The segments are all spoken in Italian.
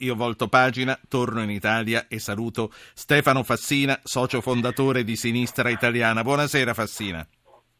io volto pagina, torno in Italia e saluto Stefano Fassina, socio fondatore di Sinistra Italiana. Buonasera Fassina.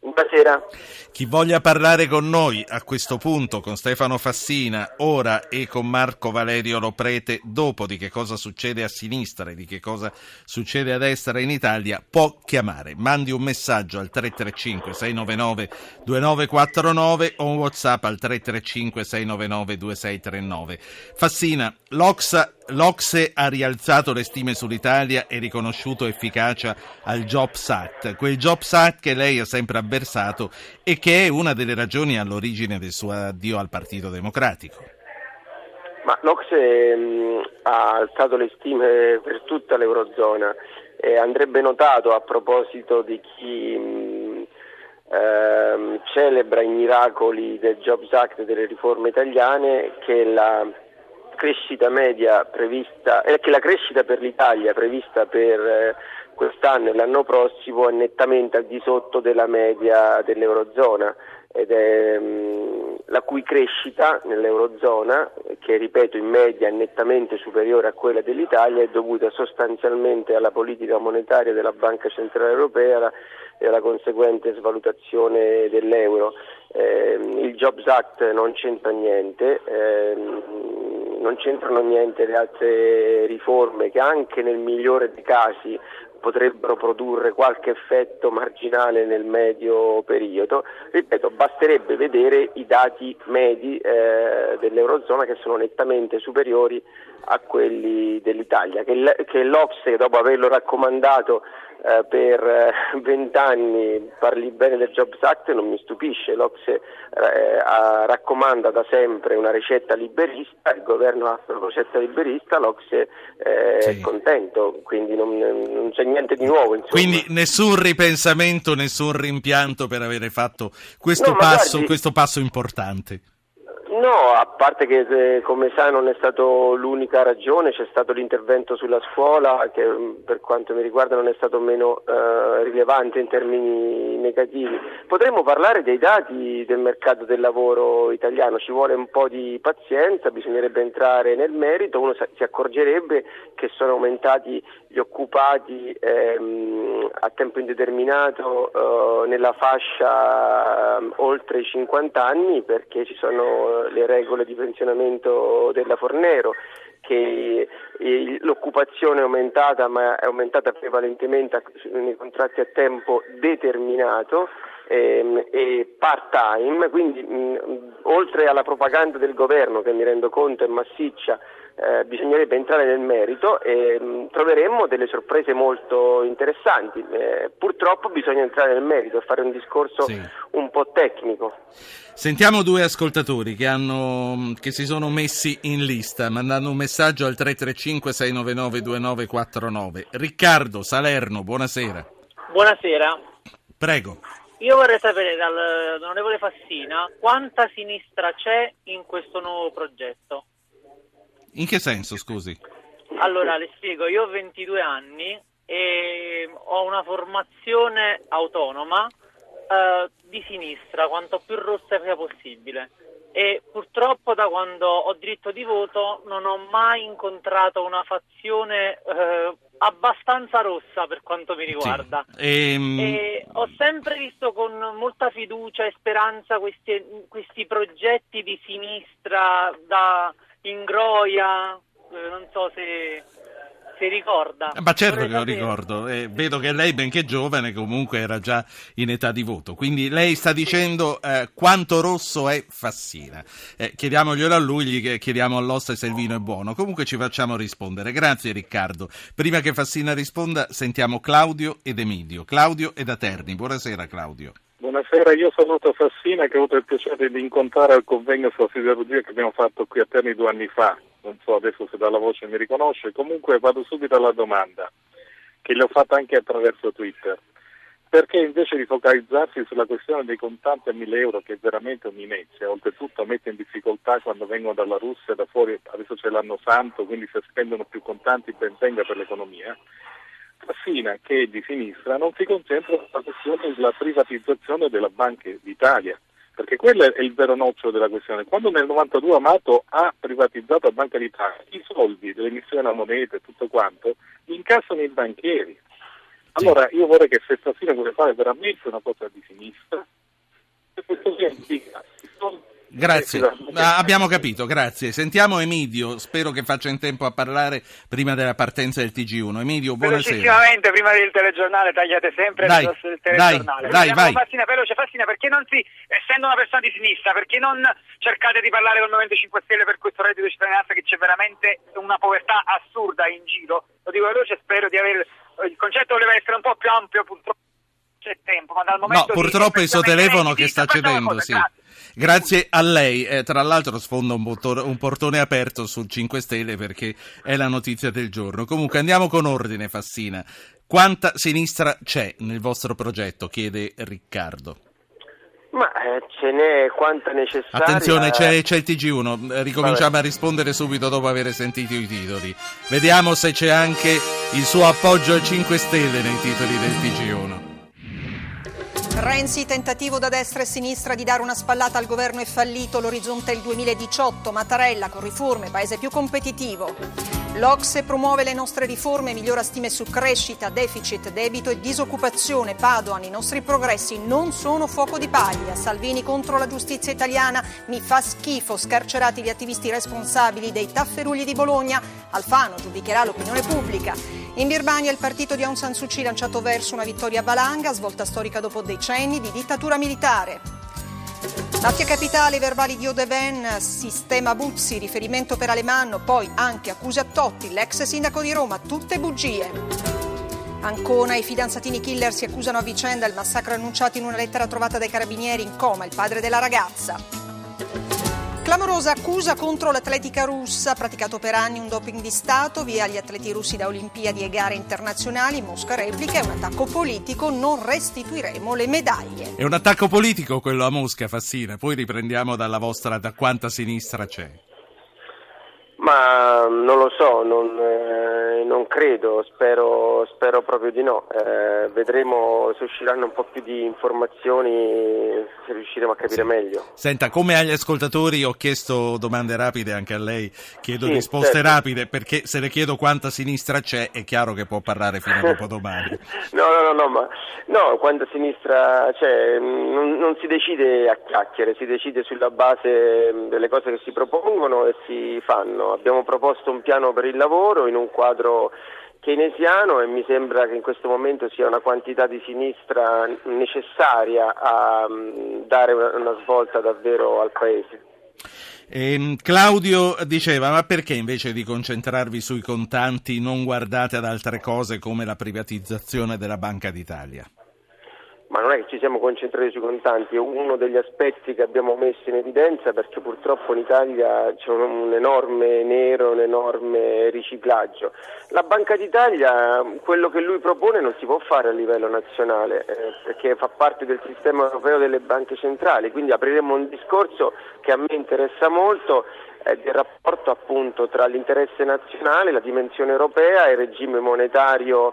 Buonasera. Chi voglia parlare con noi a questo punto, con Stefano Fassina, ora e con Marco Valerio Loprete, dopo di che cosa succede a sinistra e di che cosa succede a destra in Italia, può chiamare. Mandi un messaggio al 335-699-2949 o un WhatsApp al 335-699-2639. Fassina, l'Oxa L'Ocse ha rialzato le stime sull'Italia e riconosciuto efficacia al Jobs Act, quel Jobs Act che lei ha sempre avversato e che è una delle ragioni all'origine del suo addio al Partito Democratico. Ma l'Ocse mh, ha alzato le stime per tutta l'Eurozona e andrebbe notato a proposito di chi mh, ehm, celebra i miracoli del Jobs Act e delle riforme italiane che la crescita media prevista, eh, che la crescita per l'Italia prevista per eh, quest'anno e l'anno prossimo è nettamente al di sotto della media dell'Eurozona ed è mm, la cui crescita nell'Eurozona, che ripeto in media è nettamente superiore a quella dell'Italia, è dovuta sostanzialmente alla politica monetaria della Banca Centrale Europea e alla conseguente svalutazione dell'euro. Eh, il Jobs Act non c'entra niente, eh, non c'entrano niente le altre riforme che anche nel migliore dei casi potrebbero produrre qualche effetto marginale nel medio periodo. Ripeto, basterebbe vedere i dati medi eh, dell'Eurozona che sono nettamente superiori a quelli dell'Italia, che, che l'Ocse dopo averlo raccomandato eh, per eh, vent'anni parli bene del Jobs Act non mi stupisce, l'Ocse eh, raccomanda da sempre una ricetta liberista, il governo ha una ricetta liberista, l'Ocse eh, sì. è contento, quindi non, non, c'è niente di nuovo. Insomma. Quindi nessun ripensamento, nessun rimpianto per avere fatto questo, no, passo, guardi, questo passo importante. No, a parte che eh, come sai non è stato l'unica ragione, c'è stato l'intervento sulla scuola che mm, per quanto mi riguarda non è stato meno eh, rilevante in termini negativi. Potremmo parlare dei dati del mercato del lavoro italiano, ci vuole un po' di pazienza, bisognerebbe entrare nel merito, uno si accorgerebbe che sono aumentati gli occupati ehm, a tempo indeterminato eh, nella fascia eh, oltre i 50 anni perché ci sono le regole di pensionamento della Fornero, che l'occupazione è aumentata ma è aumentata prevalentemente nei contratti a tempo determinato ehm, e part time, quindi oltre alla propaganda del governo che mi rendo conto è massiccia eh, bisognerebbe entrare nel merito e mh, mm, troveremmo delle sorprese molto interessanti. Eh, purtroppo bisogna entrare nel merito e fare un discorso sì. un po' tecnico. Sentiamo due ascoltatori che, hanno, che, si sono messi in lista mandando un messaggio al 335-699-2949. Riccardo Salerno, buonasera. Buonasera. Prego. Io vorrei sapere dall'onorevole Fassina quanta sinistra c'è in questo nuovo progetto. In che senso, scusi? Allora, le spiego, io ho 22 anni e ho una formazione autonoma eh, di sinistra, quanto più rossa sia possibile. E purtroppo da quando ho diritto di voto non ho mai incontrato una fazione eh, abbastanza rossa per quanto mi riguarda. Sì. Ehm... E ho sempre visto con molta fiducia e speranza questi, questi progetti di sinistra da ingroia, eh, non so se, se ricorda. Ma certo che lo ricordo, eh, vedo che lei, benché giovane, comunque era già in età di voto. Quindi lei sta dicendo eh, quanto rosso è Fassina. Eh, chiediamoglielo a lui, gli chiediamo all'ossa se il vino è buono. Comunque ci facciamo rispondere. Grazie Riccardo. Prima che Fassina risponda, sentiamo Claudio ed Emidio. Claudio ed Aterni. Buonasera Claudio. Buonasera, io saluto Fassina che ho avuto il piacere di incontrare al convegno sulla siderurgia che abbiamo fatto qui a Terni due anni fa. Non so adesso se dalla voce mi riconosce, comunque vado subito alla domanda, che le ho fatta anche attraverso Twitter. Perché invece di focalizzarsi sulla questione dei contanti a 1000 euro, che è veramente un'inezia, oltretutto mette in difficoltà quando vengono dalla Russia, da fuori, adesso c'è l'anno santo, quindi se spendono più contanti ben venga per l'economia, Fassina, che è di sinistra, non si concentra sulla questione della privatizzazione della Banca d'Italia, perché quello è il vero nocciolo della questione. Quando nel 92 Amato ha privatizzato la Banca d'Italia, i soldi dell'emissione della moneta e tutto quanto li incassano i banchieri. Allora io vorrei che se stasera vuole fare veramente una cosa di sinistra, questo significa i soldi Grazie, ah, abbiamo capito, grazie. Sentiamo Emidio, spero che faccia in tempo a parlare prima della partenza del TG1. Emidio, buonasera. Velocissimamente, prima del telegiornale, tagliate sempre dai, il telegiornale. Dai, dai, vai. Fassina, veloce, Fassina, perché non si, essendo una persona di sinistra, perché non cercate di parlare con il Movimento 5 Stelle per questo reddito di cittadinanza che c'è veramente una povertà assurda in giro? Lo dico veloce, spero di aver... Il concetto voleva essere un po' più ampio, purtroppo c'è tempo, ma dal momento No, purtroppo è il suo telefono che sta cedendo, sì. Grazie. Grazie a lei, eh, tra l'altro sfonda un, portone, un portone aperto sul 5 Stelle perché è la notizia del giorno. Comunque andiamo con ordine, Fassina. Quanta sinistra c'è nel vostro progetto? chiede Riccardo. Ma eh, ce n'è quanta necessaria. Attenzione, c'è, c'è il TG1, ricominciamo Vabbè. a rispondere subito dopo aver sentito i titoli. Vediamo se c'è anche il suo appoggio ai 5 Stelle nei titoli del TG1. Renzi, tentativo da destra e sinistra di dare una spallata al governo è fallito, l'orizzonte è il 2018, Mattarella con riforme, paese più competitivo. L'Ocse promuove le nostre riforme, migliora stime su crescita, deficit, debito e disoccupazione. Padoan, i nostri progressi non sono fuoco di paglia. Salvini contro la giustizia italiana, mi fa schifo, scarcerati gli attivisti responsabili dei tafferugli di Bologna. Alfano giudicherà l'opinione pubblica. In Birmania il partito di Aung San Suu Kyi lanciato verso una vittoria valanga, svolta storica dopo decenni di dittatura militare. Mafia Capitale, verbali di Odeven, sistema Buzzi, riferimento per Alemanno, poi anche accuse a Totti, l'ex sindaco di Roma, tutte bugie. Ancona, i fidanzatini killer si accusano a vicenda, il massacro annunciato in una lettera trovata dai carabinieri in coma, il padre della ragazza. Clamorosa accusa contro l'atletica russa, praticato per anni un doping di Stato, via gli atleti russi da Olimpiadi e gare internazionali, Mosca replica, è un attacco politico, non restituiremo le medaglie. È un attacco politico quello a Mosca, Fassina, poi riprendiamo dalla vostra, da quanta sinistra c'è. Ma non lo so, non, eh, non credo, spero, spero, proprio di no. Eh, vedremo se usciranno un po' più di informazioni, se riusciremo a capire sì. meglio. Senta, come agli ascoltatori ho chiesto domande rapide anche a lei, chiedo Sì, risposte certo. rapide perché se le chiedo quanta sinistra c'è è chiaro che può parlare fino a dopodomani. No, no, no, no, ma no, quando a sinistra c'è, non, non si decide a chiacchiere, si decide sulla base delle cose che si propongono e si fanno. Abbiamo proposto un piano per il lavoro in un quadro keynesiano e mi sembra che in questo momento sia una quantità di sinistra necessaria a mm, dare una, svolta davvero al Paese. Ehm, Claudio diceva, ma perché invece di concentrarvi sui contanti non guardate ad altre cose come la privatizzazione della Banca d'Italia? Ma non è che ci siamo concentrati sui contanti, è uno degli aspetti che abbiamo messo in evidenza perché purtroppo in Italia c'è un, enorme nero, un enorme riciclaggio. La Banca d'Italia, quello che lui propone non si può fare a livello nazionale eh, perché fa parte del sistema europeo delle banche centrali, quindi apriremo un discorso che a me interessa molto eh, del rapporto appunto tra l'interesse nazionale, la dimensione europea e il regime monetario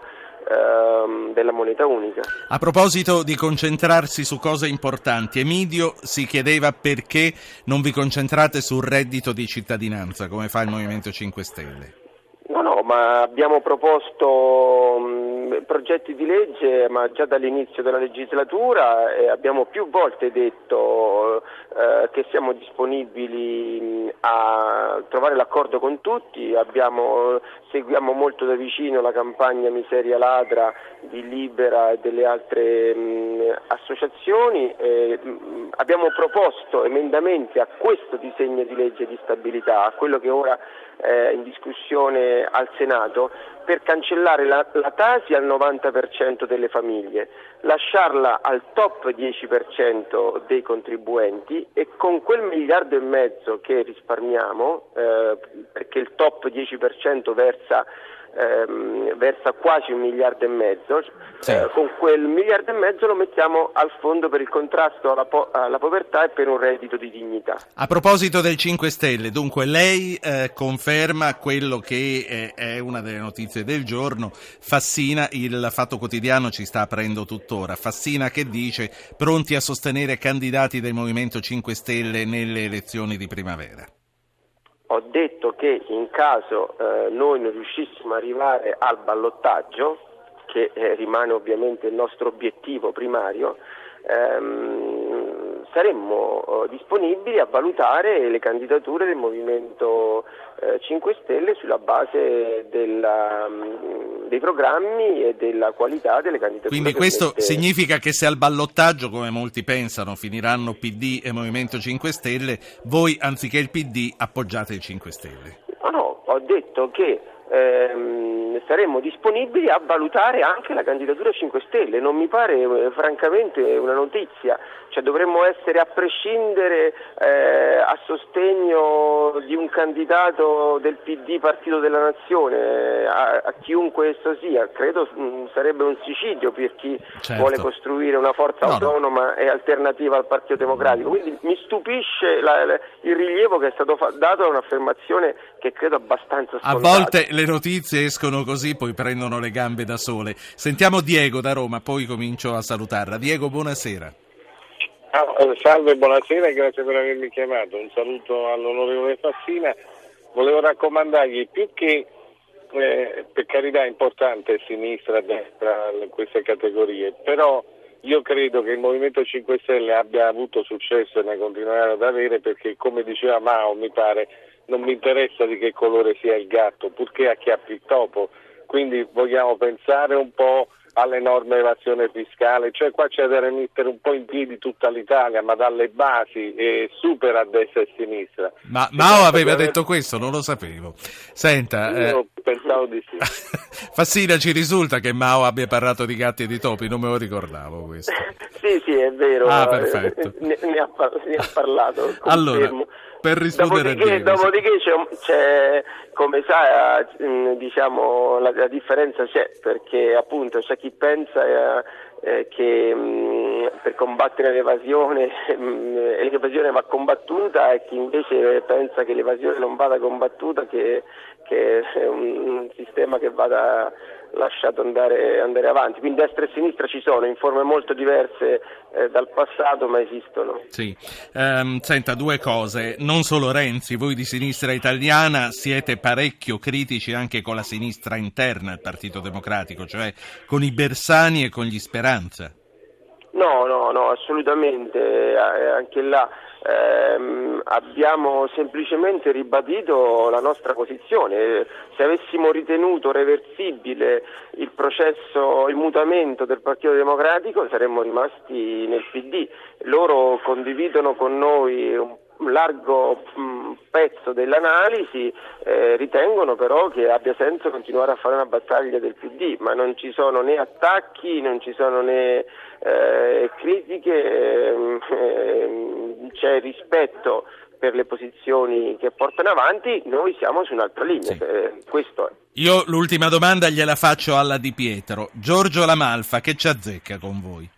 della moneta unica. A proposito di concentrarsi su cose importanti, Emidio si chiedeva perché non vi concentrate sul reddito di cittadinanza come fa il Movimento 5 Stelle. No, no, ma abbiamo proposto mh, progetti di legge, ma già dall'inizio della legislatura e abbiamo più volte detto eh, che siamo disponibili mh, a trovare l'accordo con tutti, abbiamo, seguiamo molto da vicino la campagna Miseria Ladra di Libera e delle altre mh, associazioni, e, abbiamo proposto emendamenti a questo disegno di legge di stabilità, a quello che ora è in discussione al Senato per cancellare la, la Tasi al 90% delle famiglie, lasciarla al top 10% dei contribuenti e con quel miliardo e mezzo che risparmiamo, eh, perché il top 10% versa ehm, versa quasi un miliardo e mezzo, Sì. eh, con quel miliardo e mezzo lo mettiamo al fondo per il contrasto alla, po- alla povertà e per un reddito di dignità. A proposito del 5 Stelle, dunque lei eh, conferma quello che eh, è una delle notizie notizie del giorno. Fassina, il Fatto Quotidiano ci sta aprendo tuttora. Fassina che dice pronti a sostenere candidati del Movimento 5 Stelle nelle elezioni di primavera. Ho detto che in caso eh, noi non riuscissimo ad arrivare al ballottaggio, che eh, rimane ovviamente il nostro obiettivo primario, ehm, saremmo eh, disponibili a valutare le candidature del Movimento eh, 5 Stelle sulla base della, mh, dei programmi e della qualità delle candidature. Quindi questo significa che se al ballottaggio, come molti pensano, finiranno PD e Movimento 5 Stelle, voi anziché il PD appoggiate il 5 Stelle? No, no, ho detto che ehm, saremmo disponibili a valutare anche la candidatura 5 Stelle. Non mi pare eh, francamente una notizia, cioè dovremmo essere a prescindere eh, a sostegno di un candidato del PD Partito della Nazione, a, a chiunque esso sia. Credo mh, mm, sarebbe un suicidio per chi certo. vuole costruire una forza no, autonoma no. e alternativa al Partito Democratico. Quindi mi stupisce la, la, il rilievo che è stato fa- dato a un'affermazione che credo abbastanza scontata. A volte le notizie escono così, poi prendono le gambe da sole. Sentiamo Diego da Roma, poi comincio a salutarla. Diego, buonasera. Ah, salve, buonasera e grazie per avermi chiamato. Un saluto all'onorevole Fassina. Volevo raccomandargli più che eh, per carità è importante sinistra, destra, queste categorie, però io credo che il Movimento 5 Stelle abbia avuto successo e ne continuerà ad avere perché come diceva Mao mi pare non mi interessa di che colore sia il gatto, purché acchiappi il topo. Quindi vogliamo pensare un po' all'enorme evasione fiscale, cioè qua c'è da rimettere un po' in piedi tutta l'Italia, ma dalle basi e supera a destra e a sinistra. Ma Mao aveva aver... detto questo, non lo sapevo. Senta, Io eh... pensavo di sì. Fassina, ci risulta che Mao abbia parlato di gatti e di topi, non me lo ricordavo questo. sì, sì, è vero. Ah, perfetto. Ne, ne, ha, ne ha, parlato. Allora, per rispondere dopodiché, dopodiché c'è, c'è, come sai, eh, diciamo, la, la, differenza c'è perché appunto c'è chi pensa eh, eh che mm, per combattere l'evasione mm, l'evasione va combattuta e chi invece pensa che l'evasione non vada combattuta, che, che è un, sistema che vada lasciato andare, andare, avanti. Quindi destra e sinistra ci sono in forme molto diverse eh, dal passato, ma esistono. Sì. Um, senta, due cose. Non solo Renzi, voi di sinistra italiana siete parecchio critici anche con la sinistra interna del Partito Democratico, cioè con i Bersani e con gli Speranza. No, no, no, assolutamente, eh, anche là ehm, abbiamo semplicemente ribadito la nostra posizione. Se avessimo ritenuto reversibile il processo, il mutamento del Partito Democratico saremmo rimasti nel PD. Loro condividono con noi un largo mh, pezzo dell'analisi, eh, ritengono però che abbia senso continuare a fare una battaglia del PD, ma non ci sono né attacchi, non ci sono né eh, critiche, ehm, c'è rispetto per le posizioni che portano avanti, noi siamo su un'altra linea. Sì. Eh, Io l'ultima domanda gliela faccio alla Di Pietro. Giorgio Lamalfa, che ci azzecca con voi?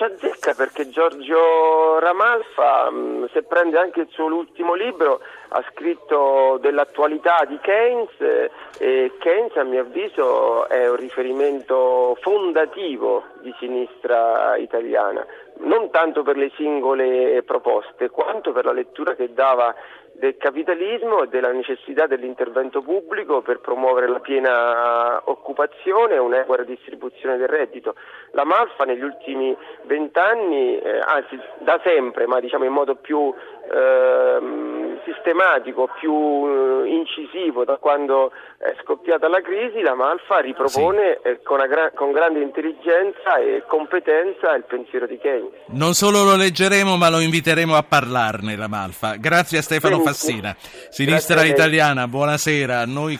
Ci azzecca perché Giorgio Ramalfa, mm, se prende anche il suo ultimo libro, ha scritto dell'attualità di Keynes e Keynes a mio avviso è un riferimento fondativo di sinistra italiana, non tanto per le singole proposte quanto per la lettura che dava del capitalismo e della necessità dell'intervento pubblico per promuovere la piena occupazione e un'equa distribuzione del reddito. La Malfa negli ultimi vent'anni, eh, anzi da sempre, ma diciamo in modo più eh, sistematico, più eh, incisivo da quando è scoppiata la crisi, la Malfa ripropone sì. eh, con, gra- con, grande intelligenza e competenza il pensiero di Keynes. Non solo lo leggeremo, ma lo inviteremo a parlarne, la Malfa. Grazie a Stefano Fassina. Sinistra italiana, buonasera. Noi